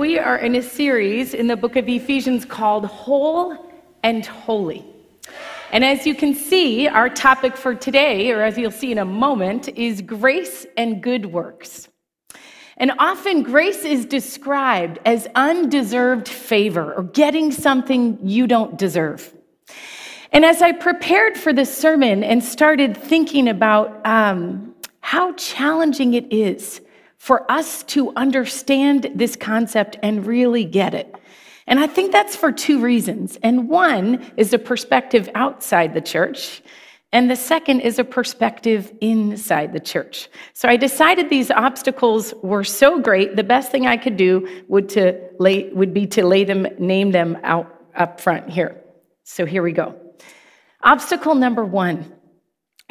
We are in a series in the book of Ephesians called Whole and Holy. And as you can see, our topic for today, or as you'll see in a moment, is grace and good works. And often grace is described as undeserved favor or getting something you don't deserve. And as I prepared for this sermon and started thinking about um, how challenging it is for us to understand this concept and really get it. And I think that's for two reasons. And one is a perspective outside the church, and the second is a perspective inside the church. So I decided these obstacles were so great, the best thing I could do would, to lay, would be to lay them, name them out up front here. So here we go. Obstacle number one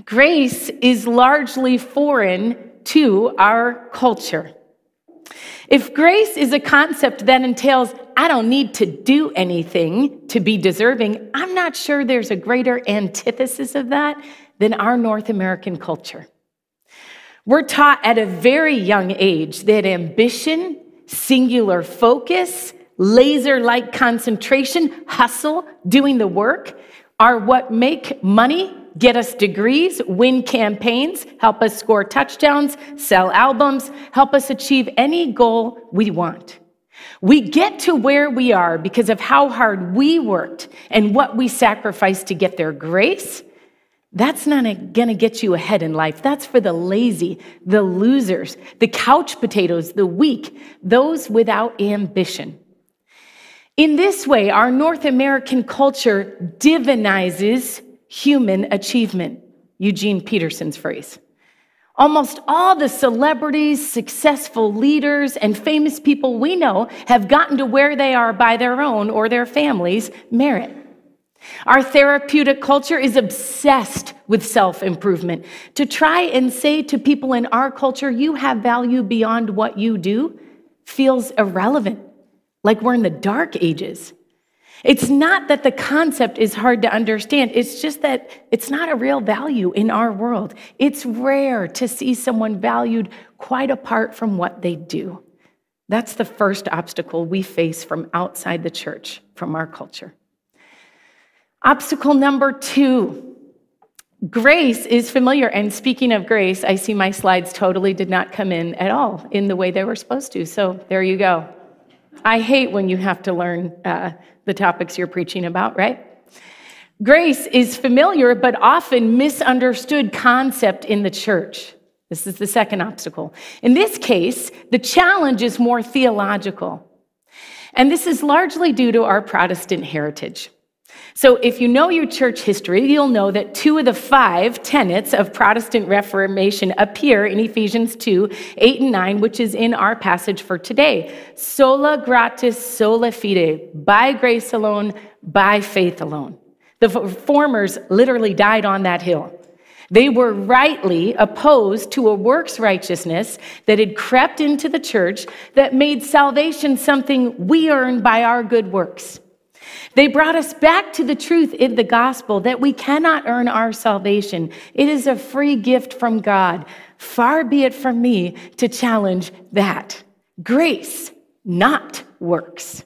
grace is largely foreign to our culture. If grace is a concept that entails, I don't need to do anything to be deserving, I'm not sure there's a greater antithesis of that than our North American culture. We're taught at a very young age that ambition, singular focus, laser like concentration, hustle, doing the work are what make money get us degrees, win campaigns, help us score touchdowns, sell albums, help us achieve any goal we want. We get to where we are because of how hard we worked and what we sacrificed to get there. Grace, that's not going to get you ahead in life. That's for the lazy, the losers, the couch potatoes, the weak, those without ambition. In this way, our North American culture divinizes human achievement, Eugene Peterson's phrase. Almost all the celebrities, successful leaders, and famous people we know have gotten to where they are by their own or their family's merit. Our therapeutic culture is obsessed with self improvement. To try and say to people in our culture, you have value beyond what you do, feels irrelevant, like we're in the dark ages. It's not that the concept is hard to understand, it's just that it's not a real value in our world. It's rare to see someone valued quite apart from what they do. That's the first obstacle we face from outside the church, from our culture. Obstacle number two grace is familiar. And speaking of grace, I see my slides totally did not come in at all in the way they were supposed to. So there you go. I hate when you have to learn uh, the topics you're preaching about, right? Grace is familiar but often misunderstood concept in the church. This is the second obstacle. In this case, the challenge is more theological. And this is largely due to our Protestant heritage. So, if you know your church history, you'll know that two of the five tenets of Protestant Reformation appear in Ephesians 2 8 and 9, which is in our passage for today. Sola gratia, sola fide, by grace alone, by faith alone. The reformers literally died on that hill. They were rightly opposed to a works righteousness that had crept into the church that made salvation something we earn by our good works. They brought us back to the truth in the gospel that we cannot earn our salvation. It is a free gift from God. Far be it from me to challenge that. Grace, not works.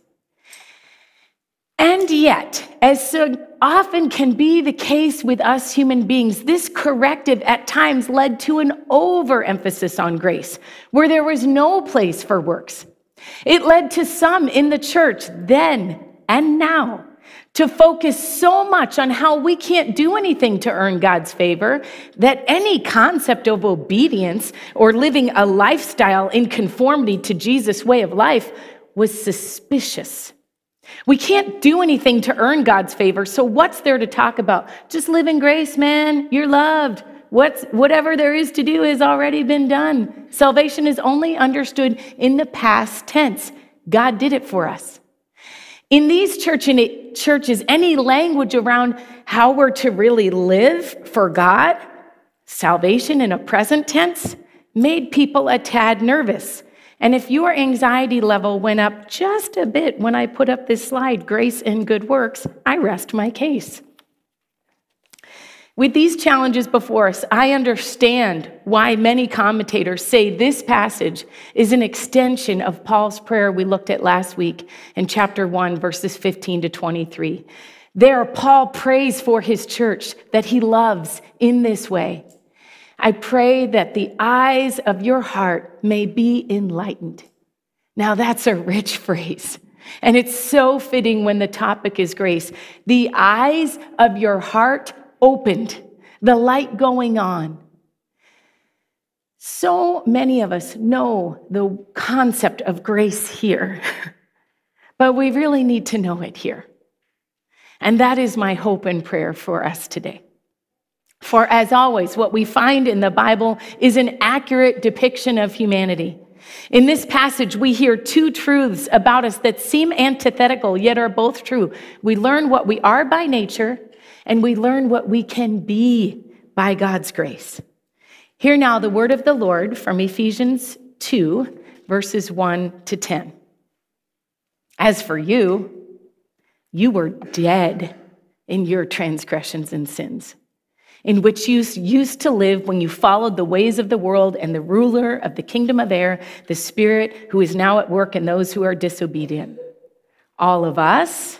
And yet, as so often can be the case with us human beings, this corrective at times led to an overemphasis on grace, where there was no place for works. It led to some in the church then and now to focus so much on how we can't do anything to earn God's favor that any concept of obedience or living a lifestyle in conformity to Jesus' way of life was suspicious. We can't do anything to earn God's favor, so what's there to talk about? Just live in grace, man. You're loved. What's, whatever there is to do has already been done. Salvation is only understood in the past tense. God did it for us. In these churches, any language around how we're to really live for God, salvation in a present tense, made people a tad nervous. And if your anxiety level went up just a bit when I put up this slide, grace and good works, I rest my case. With these challenges before us, I understand why many commentators say this passage is an extension of Paul's prayer we looked at last week in chapter 1, verses 15 to 23. There, Paul prays for his church that he loves in this way. I pray that the eyes of your heart may be enlightened. Now, that's a rich phrase. And it's so fitting when the topic is grace. The eyes of your heart opened, the light going on. So many of us know the concept of grace here, but we really need to know it here. And that is my hope and prayer for us today. For as always, what we find in the Bible is an accurate depiction of humanity. In this passage, we hear two truths about us that seem antithetical, yet are both true. We learn what we are by nature, and we learn what we can be by God's grace. Hear now the word of the Lord from Ephesians 2, verses 1 to 10. As for you, you were dead in your transgressions and sins, in which you used to live when you followed the ways of the world and the ruler of the kingdom of air, the Spirit who is now at work in those who are disobedient. All of us,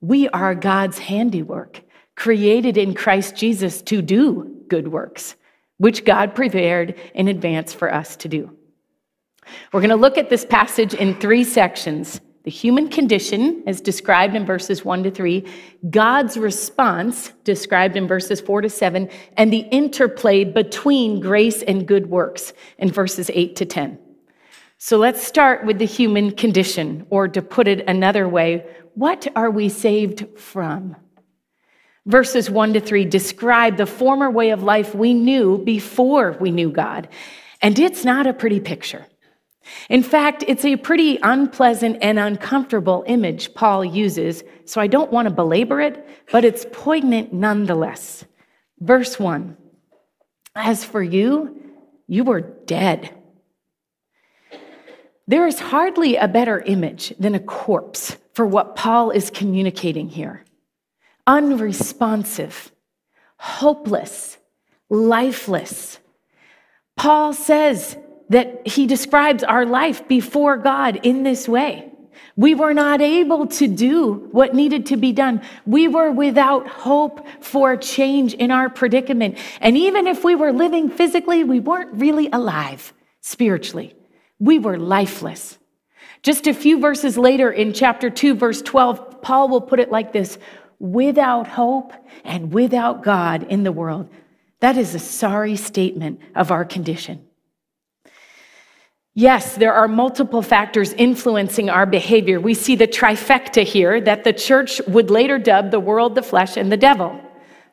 we are God's handiwork, created in Christ Jesus to do good works, which God prepared in advance for us to do. We're going to look at this passage in three sections the human condition, as described in verses 1 to 3, God's response, described in verses 4 to 7, and the interplay between grace and good works in verses 8 to 10. So let's start with the human condition, or to put it another way, what are we saved from? Verses 1 to 3 describe the former way of life we knew before we knew God. And it's not a pretty picture. In fact, it's a pretty unpleasant and uncomfortable image Paul uses, so I don't want to belabor it, but it's poignant nonetheless. Verse 1 As for you, you were dead. There is hardly a better image than a corpse for what Paul is communicating here unresponsive, hopeless, lifeless. Paul says that he describes our life before God in this way. We were not able to do what needed to be done. We were without hope for change in our predicament. And even if we were living physically, we weren't really alive spiritually. We were lifeless. Just a few verses later in chapter 2, verse 12, Paul will put it like this without hope and without God in the world. That is a sorry statement of our condition. Yes, there are multiple factors influencing our behavior. We see the trifecta here that the church would later dub the world, the flesh, and the devil.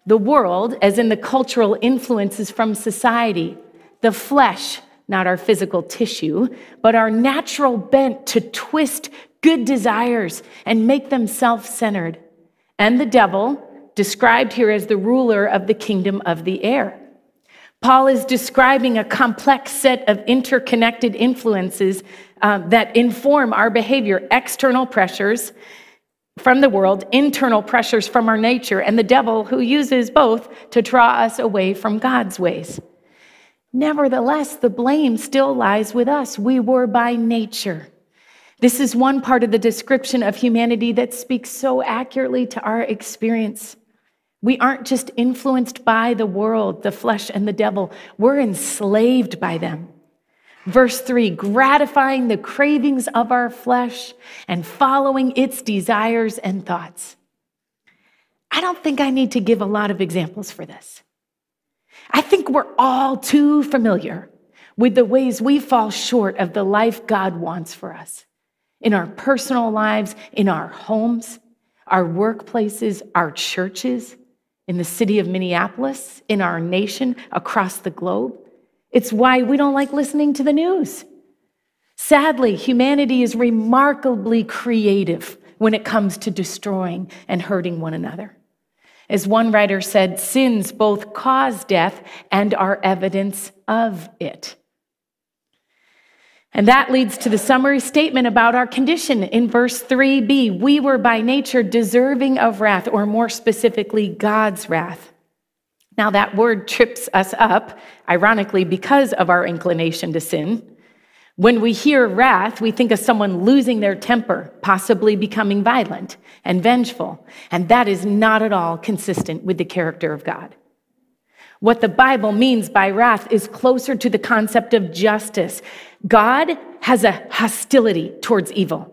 The world, as in the cultural influences from society, the flesh, not our physical tissue, but our natural bent to twist good desires and make them self centered. And the devil, described here as the ruler of the kingdom of the air. Paul is describing a complex set of interconnected influences uh, that inform our behavior external pressures from the world, internal pressures from our nature, and the devil who uses both to draw us away from God's ways. Nevertheless, the blame still lies with us. We were by nature. This is one part of the description of humanity that speaks so accurately to our experience. We aren't just influenced by the world, the flesh, and the devil, we're enslaved by them. Verse 3 gratifying the cravings of our flesh and following its desires and thoughts. I don't think I need to give a lot of examples for this. I think we're all too familiar with the ways we fall short of the life God wants for us in our personal lives, in our homes, our workplaces, our churches, in the city of Minneapolis, in our nation, across the globe. It's why we don't like listening to the news. Sadly, humanity is remarkably creative when it comes to destroying and hurting one another. As one writer said, sins both cause death and are evidence of it. And that leads to the summary statement about our condition in verse 3b. We were by nature deserving of wrath, or more specifically, God's wrath. Now, that word trips us up, ironically, because of our inclination to sin. When we hear wrath, we think of someone losing their temper, possibly becoming violent and vengeful. And that is not at all consistent with the character of God. What the Bible means by wrath is closer to the concept of justice. God has a hostility towards evil.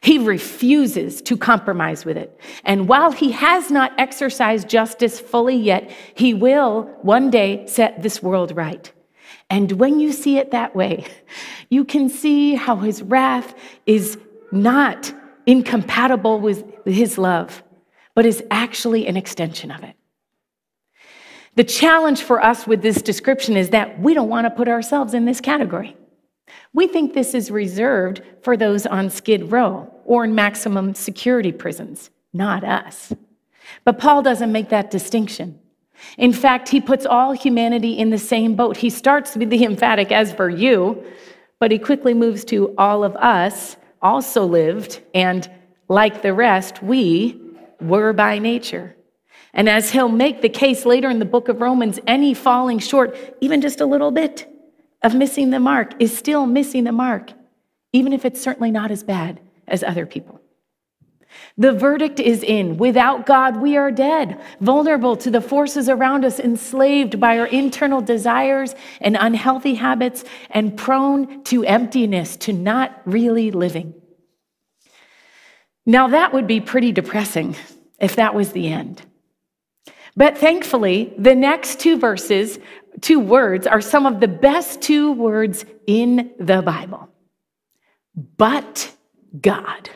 He refuses to compromise with it. And while he has not exercised justice fully yet, he will one day set this world right. And when you see it that way, you can see how his wrath is not incompatible with his love, but is actually an extension of it. The challenge for us with this description is that we don't want to put ourselves in this category. We think this is reserved for those on Skid Row or in maximum security prisons, not us. But Paul doesn't make that distinction. In fact, he puts all humanity in the same boat. He starts with the emphatic as for you, but he quickly moves to all of us also lived, and like the rest, we were by nature. And as he'll make the case later in the book of Romans, any falling short, even just a little bit, of missing the mark is still missing the mark, even if it's certainly not as bad as other people. The verdict is in. Without God, we are dead, vulnerable to the forces around us, enslaved by our internal desires and unhealthy habits, and prone to emptiness, to not really living. Now, that would be pretty depressing if that was the end. But thankfully, the next two verses two words are some of the best two words in the Bible. But God.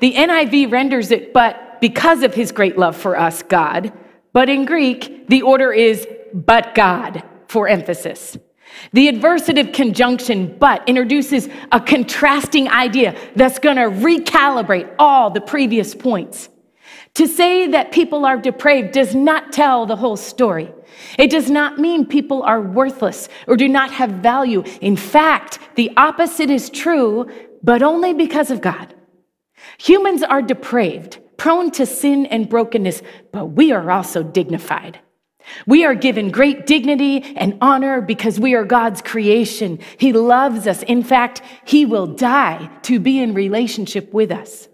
The NIV renders it, but because of his great love for us, God. But in Greek, the order is, but God, for emphasis. The adversative conjunction, but, introduces a contrasting idea that's going to recalibrate all the previous points. To say that people are depraved does not tell the whole story. It does not mean people are worthless or do not have value. In fact, the opposite is true, but only because of God. Humans are depraved, prone to sin and brokenness, but we are also dignified. We are given great dignity and honor because we are God's creation. He loves us. In fact, He will die to be in relationship with us.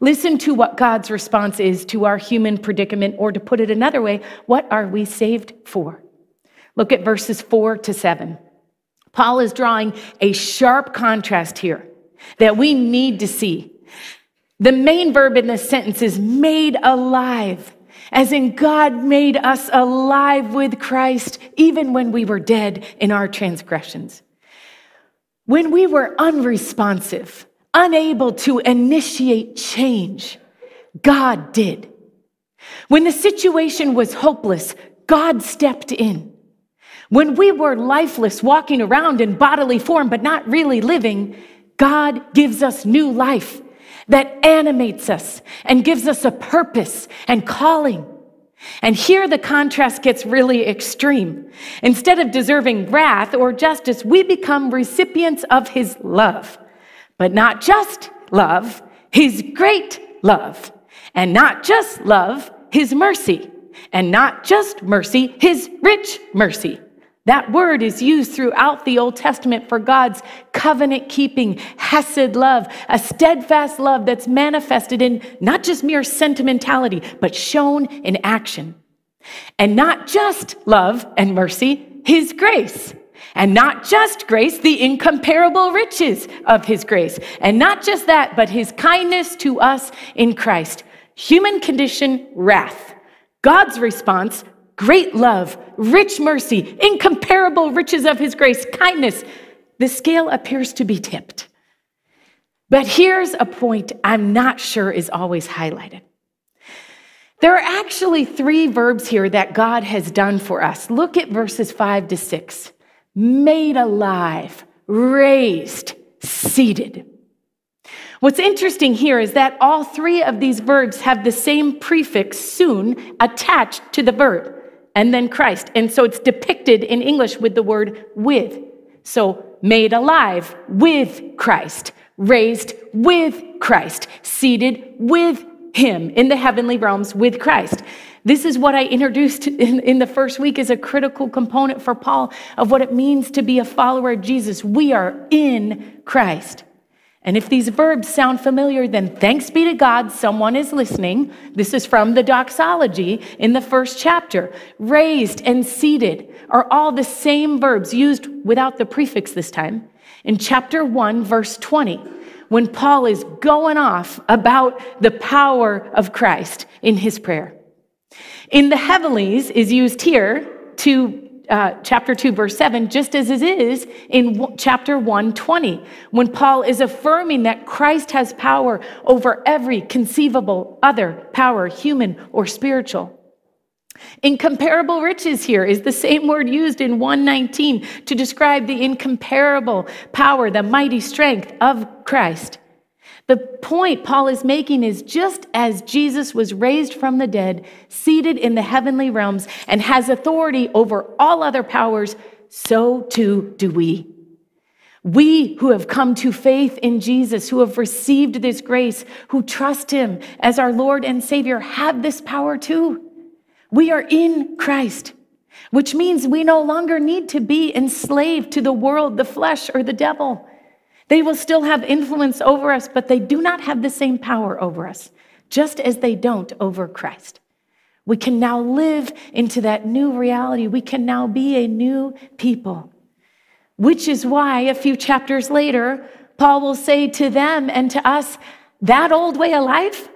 Listen to what God's response is to our human predicament, or to put it another way, what are we saved for? Look at verses four to seven. Paul is drawing a sharp contrast here that we need to see. The main verb in this sentence is made alive, as in God made us alive with Christ, even when we were dead in our transgressions. When we were unresponsive, unable to initiate change. God did. When the situation was hopeless, God stepped in. When we were lifeless, walking around in bodily form, but not really living, God gives us new life that animates us and gives us a purpose and calling. And here the contrast gets really extreme. Instead of deserving wrath or justice, we become recipients of his love but not just love, his great love, and not just love, his mercy, and not just mercy, his rich mercy. That word is used throughout the Old Testament for God's covenant keeping, hesed love, a steadfast love that's manifested in not just mere sentimentality, but shown in action. And not just love and mercy, his grace. And not just grace, the incomparable riches of his grace. And not just that, but his kindness to us in Christ. Human condition, wrath. God's response, great love, rich mercy, incomparable riches of his grace, kindness. The scale appears to be tipped. But here's a point I'm not sure is always highlighted. There are actually three verbs here that God has done for us. Look at verses five to six made alive, raised, seated. What's interesting here is that all three of these verbs have the same prefix soon attached to the verb and then Christ. And so it's depicted in English with the word with. So made alive with Christ, raised with Christ, seated with him in the heavenly realms with Christ. This is what I introduced in, in, the first week as a critical component for Paul of what it means to be a follower of Jesus. We are in Christ. And if these verbs sound familiar, then thanks be to God, someone is listening. This is from the doxology in the first chapter. Raised and seated are all the same verbs used without the prefix this time. In chapter 1, verse 20, when Paul is going off about the power of Christ in his prayer. In the heavenlies is used here to uh, chapter 2, verse 7, just as it is in w- chapter 120, when Paul is affirming that Christ has power over every conceivable other power, human or spiritual. Incomparable riches here is the same word used in 119 to describe the incomparable power, the mighty strength of Christ. The point Paul is making is just as Jesus was raised from the dead, seated in the heavenly realms, and has authority over all other powers, so too do we. We who have come to faith in Jesus, who have received this grace, who trust him as our Lord and Savior, have this power too. We are in Christ, which means we no longer need to be enslaved to the world, the flesh, or the devil. They will still have influence over us, but they do not have the same power over us, just as they don't over Christ. We can now live into that new reality. We can now be a new people, which is why a few chapters later, Paul will say to them and to us, that old way of life,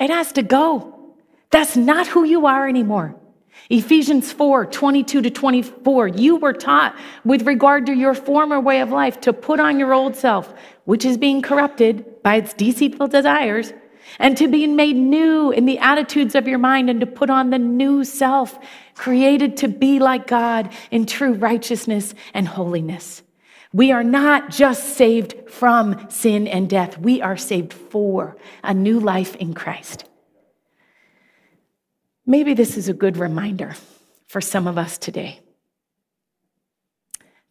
it has to go. That's not who you are anymore. Ephesians 4 22 to 24. You were taught with regard to your former way of life to put on your old self, which is being corrupted by its deceitful desires, and to be made new in the attitudes of your mind, and to put on the new self, created to be like God in true righteousness and holiness. We are not just saved from sin and death, we are saved for a new life in Christ. Maybe this is a good reminder for some of us today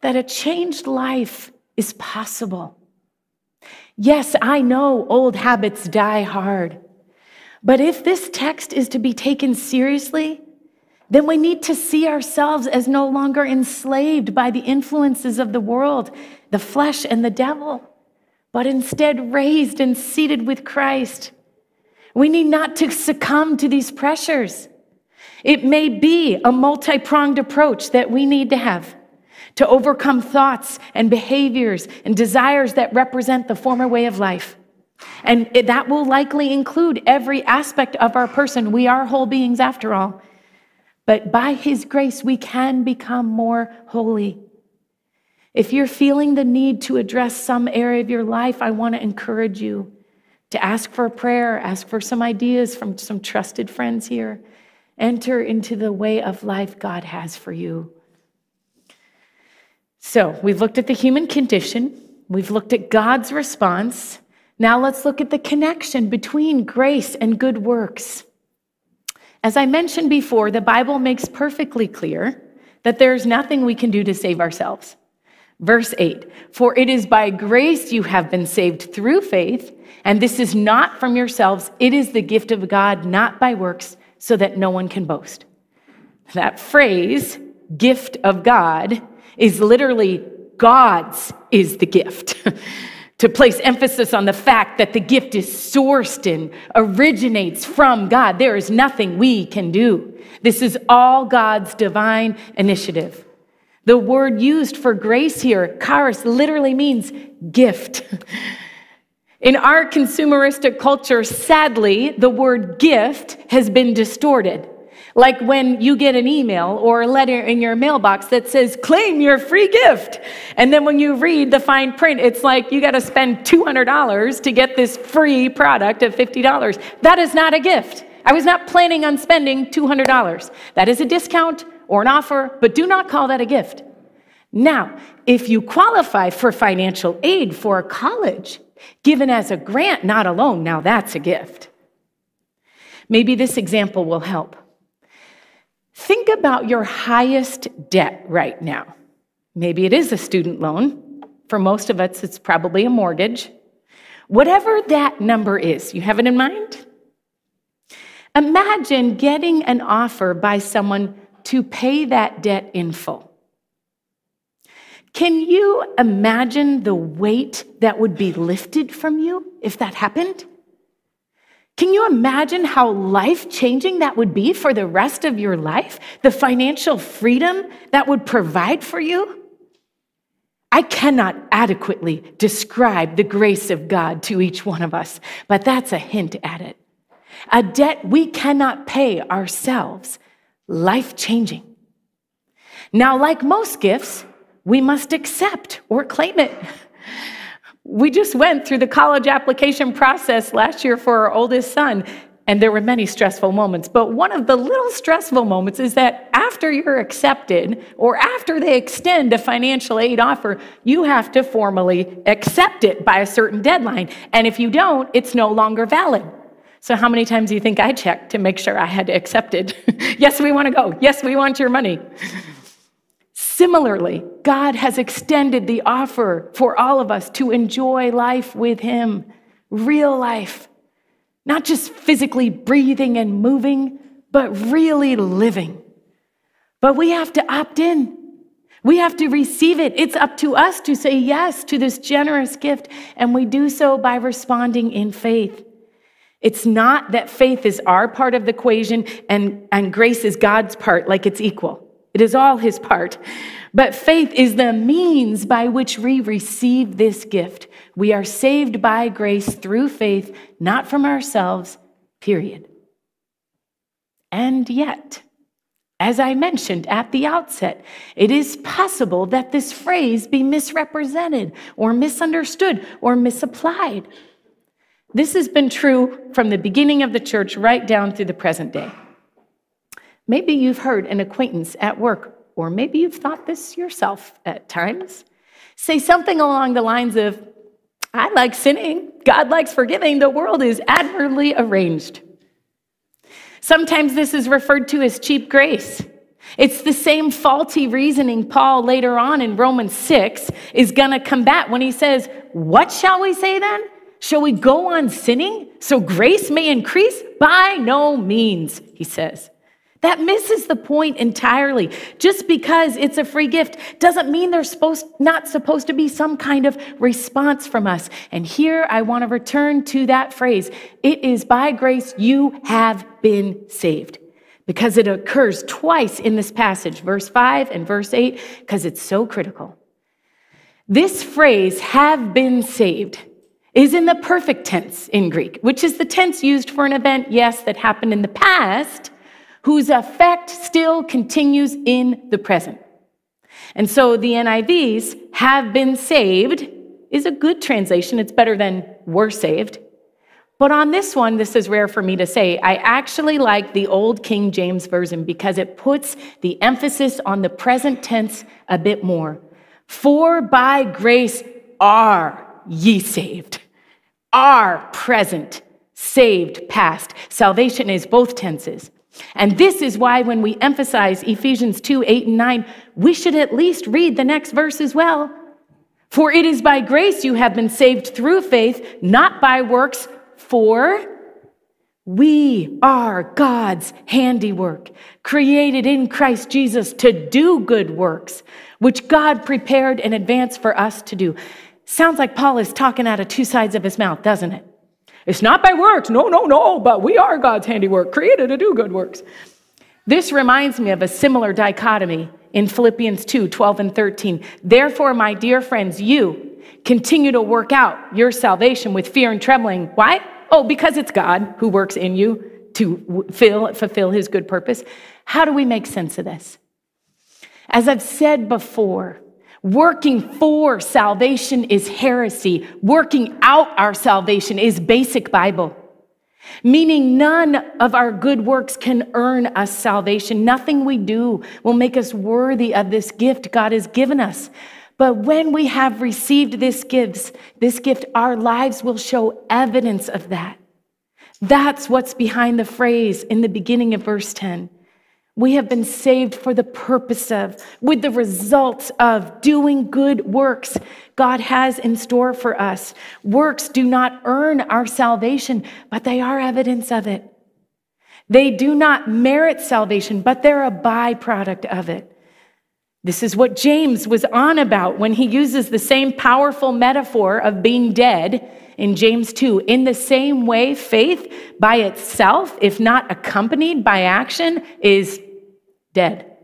that a changed life is possible. Yes, I know old habits die hard. But if this text is to be taken seriously, then we need to see ourselves as no longer enslaved by the influences of the world, the flesh, and the devil, but instead raised and seated with Christ. We need not to succumb to these pressures. It may be a multi pronged approach that we need to have to overcome thoughts and behaviors and desires that represent the former way of life. And that will likely include every aspect of our person. We are whole beings after all. But by His grace, we can become more holy. If you're feeling the need to address some area of your life, I want to encourage you to ask for a prayer, ask for some ideas from some trusted friends here. Enter into the way of life God has for you. So, we've looked at the human condition, we've looked at God's response. Now, let's look at the connection between grace and good works. As I mentioned before, the Bible makes perfectly clear that there's nothing we can do to save ourselves. Verse 8 For it is by grace you have been saved through faith, and this is not from yourselves, it is the gift of God, not by works, so that no one can boast. That phrase, gift of God, is literally God's is the gift. to place emphasis on the fact that the gift is sourced and originates from God. There is nothing we can do. This is all God's divine initiative. The word used for grace here, charis, literally means gift. In our consumeristic culture, sadly, the word gift has been distorted. Like when you get an email or a letter in your mailbox that says, claim your free gift. And then when you read the fine print, it's like you got to spend $200 to get this free product of $50. That is not a gift. I was not planning on spending $200. That is a discount or an offer, but do not call that a gift. Now, if you qualify for financial aid for a college, given as a grant, not a loan, now that's a gift. Maybe this example will help. Think about your highest debt right now. Maybe it is a student loan. For most of us, it's probably a mortgage. Whatever that number is, you have it in mind? Imagine getting an offer by someone to pay that debt in full. Can you imagine the weight that would be lifted from you if that happened? Can you imagine how life changing that would be for the rest of your life? The financial freedom that would provide for you? I cannot adequately describe the grace of God to each one of us, but that's a hint at it. A debt we cannot pay ourselves, life changing. Now, like most gifts, we must accept or claim it. We just went through the college application process last year for our oldest son, and there were many stressful moments. But one of the little stressful moments is that after you're accepted or after they extend a financial aid offer, you have to formally accept it by a certain deadline. And if you don't, it's no longer valid. So, how many times do you think I checked to make sure I had accepted? yes, we want to go. Yes, we want your money. Similarly, God has extended the offer for all of us to enjoy life with Him, real life, not just physically breathing and moving, but really living. But we have to opt in. We have to receive it. It's up to us to say yes to this generous gift, and we do so by responding in faith. It's not that faith is our part of the equation and, and grace is God's part, like it's equal. It is all his part. But faith is the means by which we receive this gift. We are saved by grace through faith, not from ourselves, period. And yet, as I mentioned at the outset, it is possible that this phrase be misrepresented or misunderstood or misapplied. This has been true from the beginning of the church right down through the present day. Maybe you've heard an acquaintance at work, or maybe you've thought this yourself at times, say something along the lines of, I like sinning, God likes forgiving, the world is admirably arranged. Sometimes this is referred to as cheap grace. It's the same faulty reasoning Paul later on in Romans 6 is going to combat when he says, What shall we say then? Shall we go on sinning so grace may increase? By no means, he says. That misses the point entirely. Just because it's a free gift doesn't mean there's supposed, not supposed to be some kind of response from us. And here I want to return to that phrase. It is by grace you have been saved. Because it occurs twice in this passage, verse 5 and verse 8, because it's so critical. This phrase, have been saved, is in the perfect tense in Greek, which is the tense used for an event, yes, that happened in the past whose effect still continues in the present. And so the NIV's have been saved is a good translation. It's better than were saved. But on this one, this is rare for me to say, I actually like the old King James Version because it puts the emphasis on the present tense a bit more. For by grace are ye saved, are present, saved, past. Salvation is both tenses. And this is why, when we emphasize Ephesians 2 8 and 9, we should at least read the next verse as well. For it is by grace you have been saved through faith, not by works, for We are God's handiwork, created in Christ Jesus to do good works, which God prepared in advance for us to do. Sounds like Paul is talking out of two sides of his mouth, doesn't it? It's not by works, no, no, no, but we are God's handiwork, created to do good works. This reminds me of a similar dichotomy in Philippians 2 12 and 13. Therefore, my dear friends, you continue to work out your salvation with fear and trembling. Why? Oh, because it's God who works in you to fill, fulfill his good purpose. How do we make sense of this? As I've said before, working for salvation is heresy. Working out our salvation is basic Bible. Meaning, none of our good works can earn us salvation. Nothing we do will make us worthy of this gift God has given us. But when we have received this gift, this gift, our lives will show evidence of that. That's what's behind the phrase in the beginning of verse 10. We have been saved for the purpose of, with the results of doing good works God has in store for us. Works do not earn our salvation, but they are evidence of it. They do not merit salvation, but they're a byproduct of it. This is what James was on about when he uses the same powerful metaphor of being dead in James 2. In the same way, faith by itself, if not accompanied by action, is dead.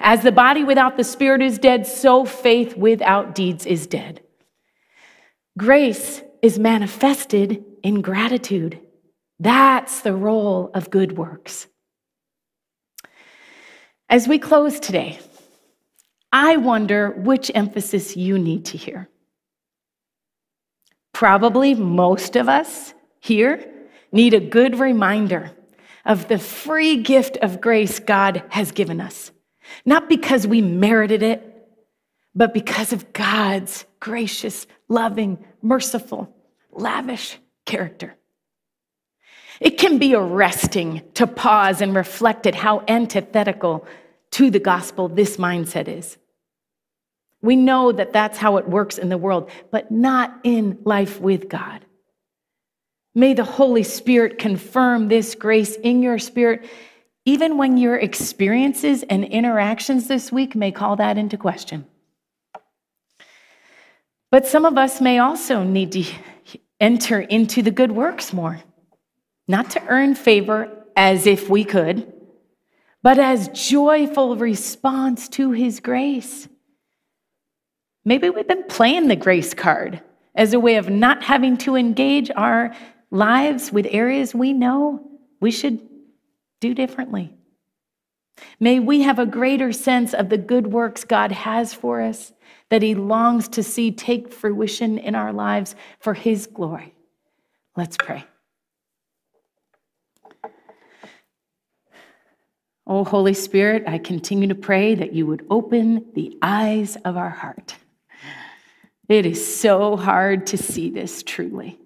As the body without the spirit is dead, so faith without deeds is dead. Grace is manifested in gratitude. That's the role of good works. As we close today, I wonder which emphasis you need to hear. Probably most of us here need a good reminder of the free gift of grace God has given us. Not because we merited it, but because of God's gracious, loving, merciful, lavish character. It can be arresting to pause and reflect at how antithetical to the gospel this mindset is. We know that that's how it works in the world, but not in life with God. May the Holy Spirit confirm this grace in your spirit, even when your experiences and interactions this week may call that into question. But some of us may also need to enter into the good works more, not to earn favor as if we could but as joyful response to his grace. Maybe we've been playing the grace card as a way of not having to engage our lives with areas we know we should do differently. May we have a greater sense of the good works God has for us, that He longs to see take fruition in our lives for His glory. Let's pray. Oh, Holy Spirit, I continue to pray that you would open the eyes of our heart. It is so hard to see this truly,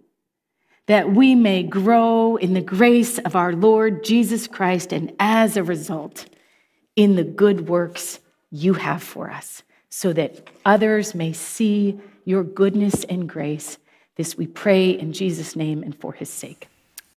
that we may grow in the grace of our Lord Jesus Christ, and as a result, in the good works you have for us, so that others may see your goodness and grace. This we pray in Jesus' name and for his sake.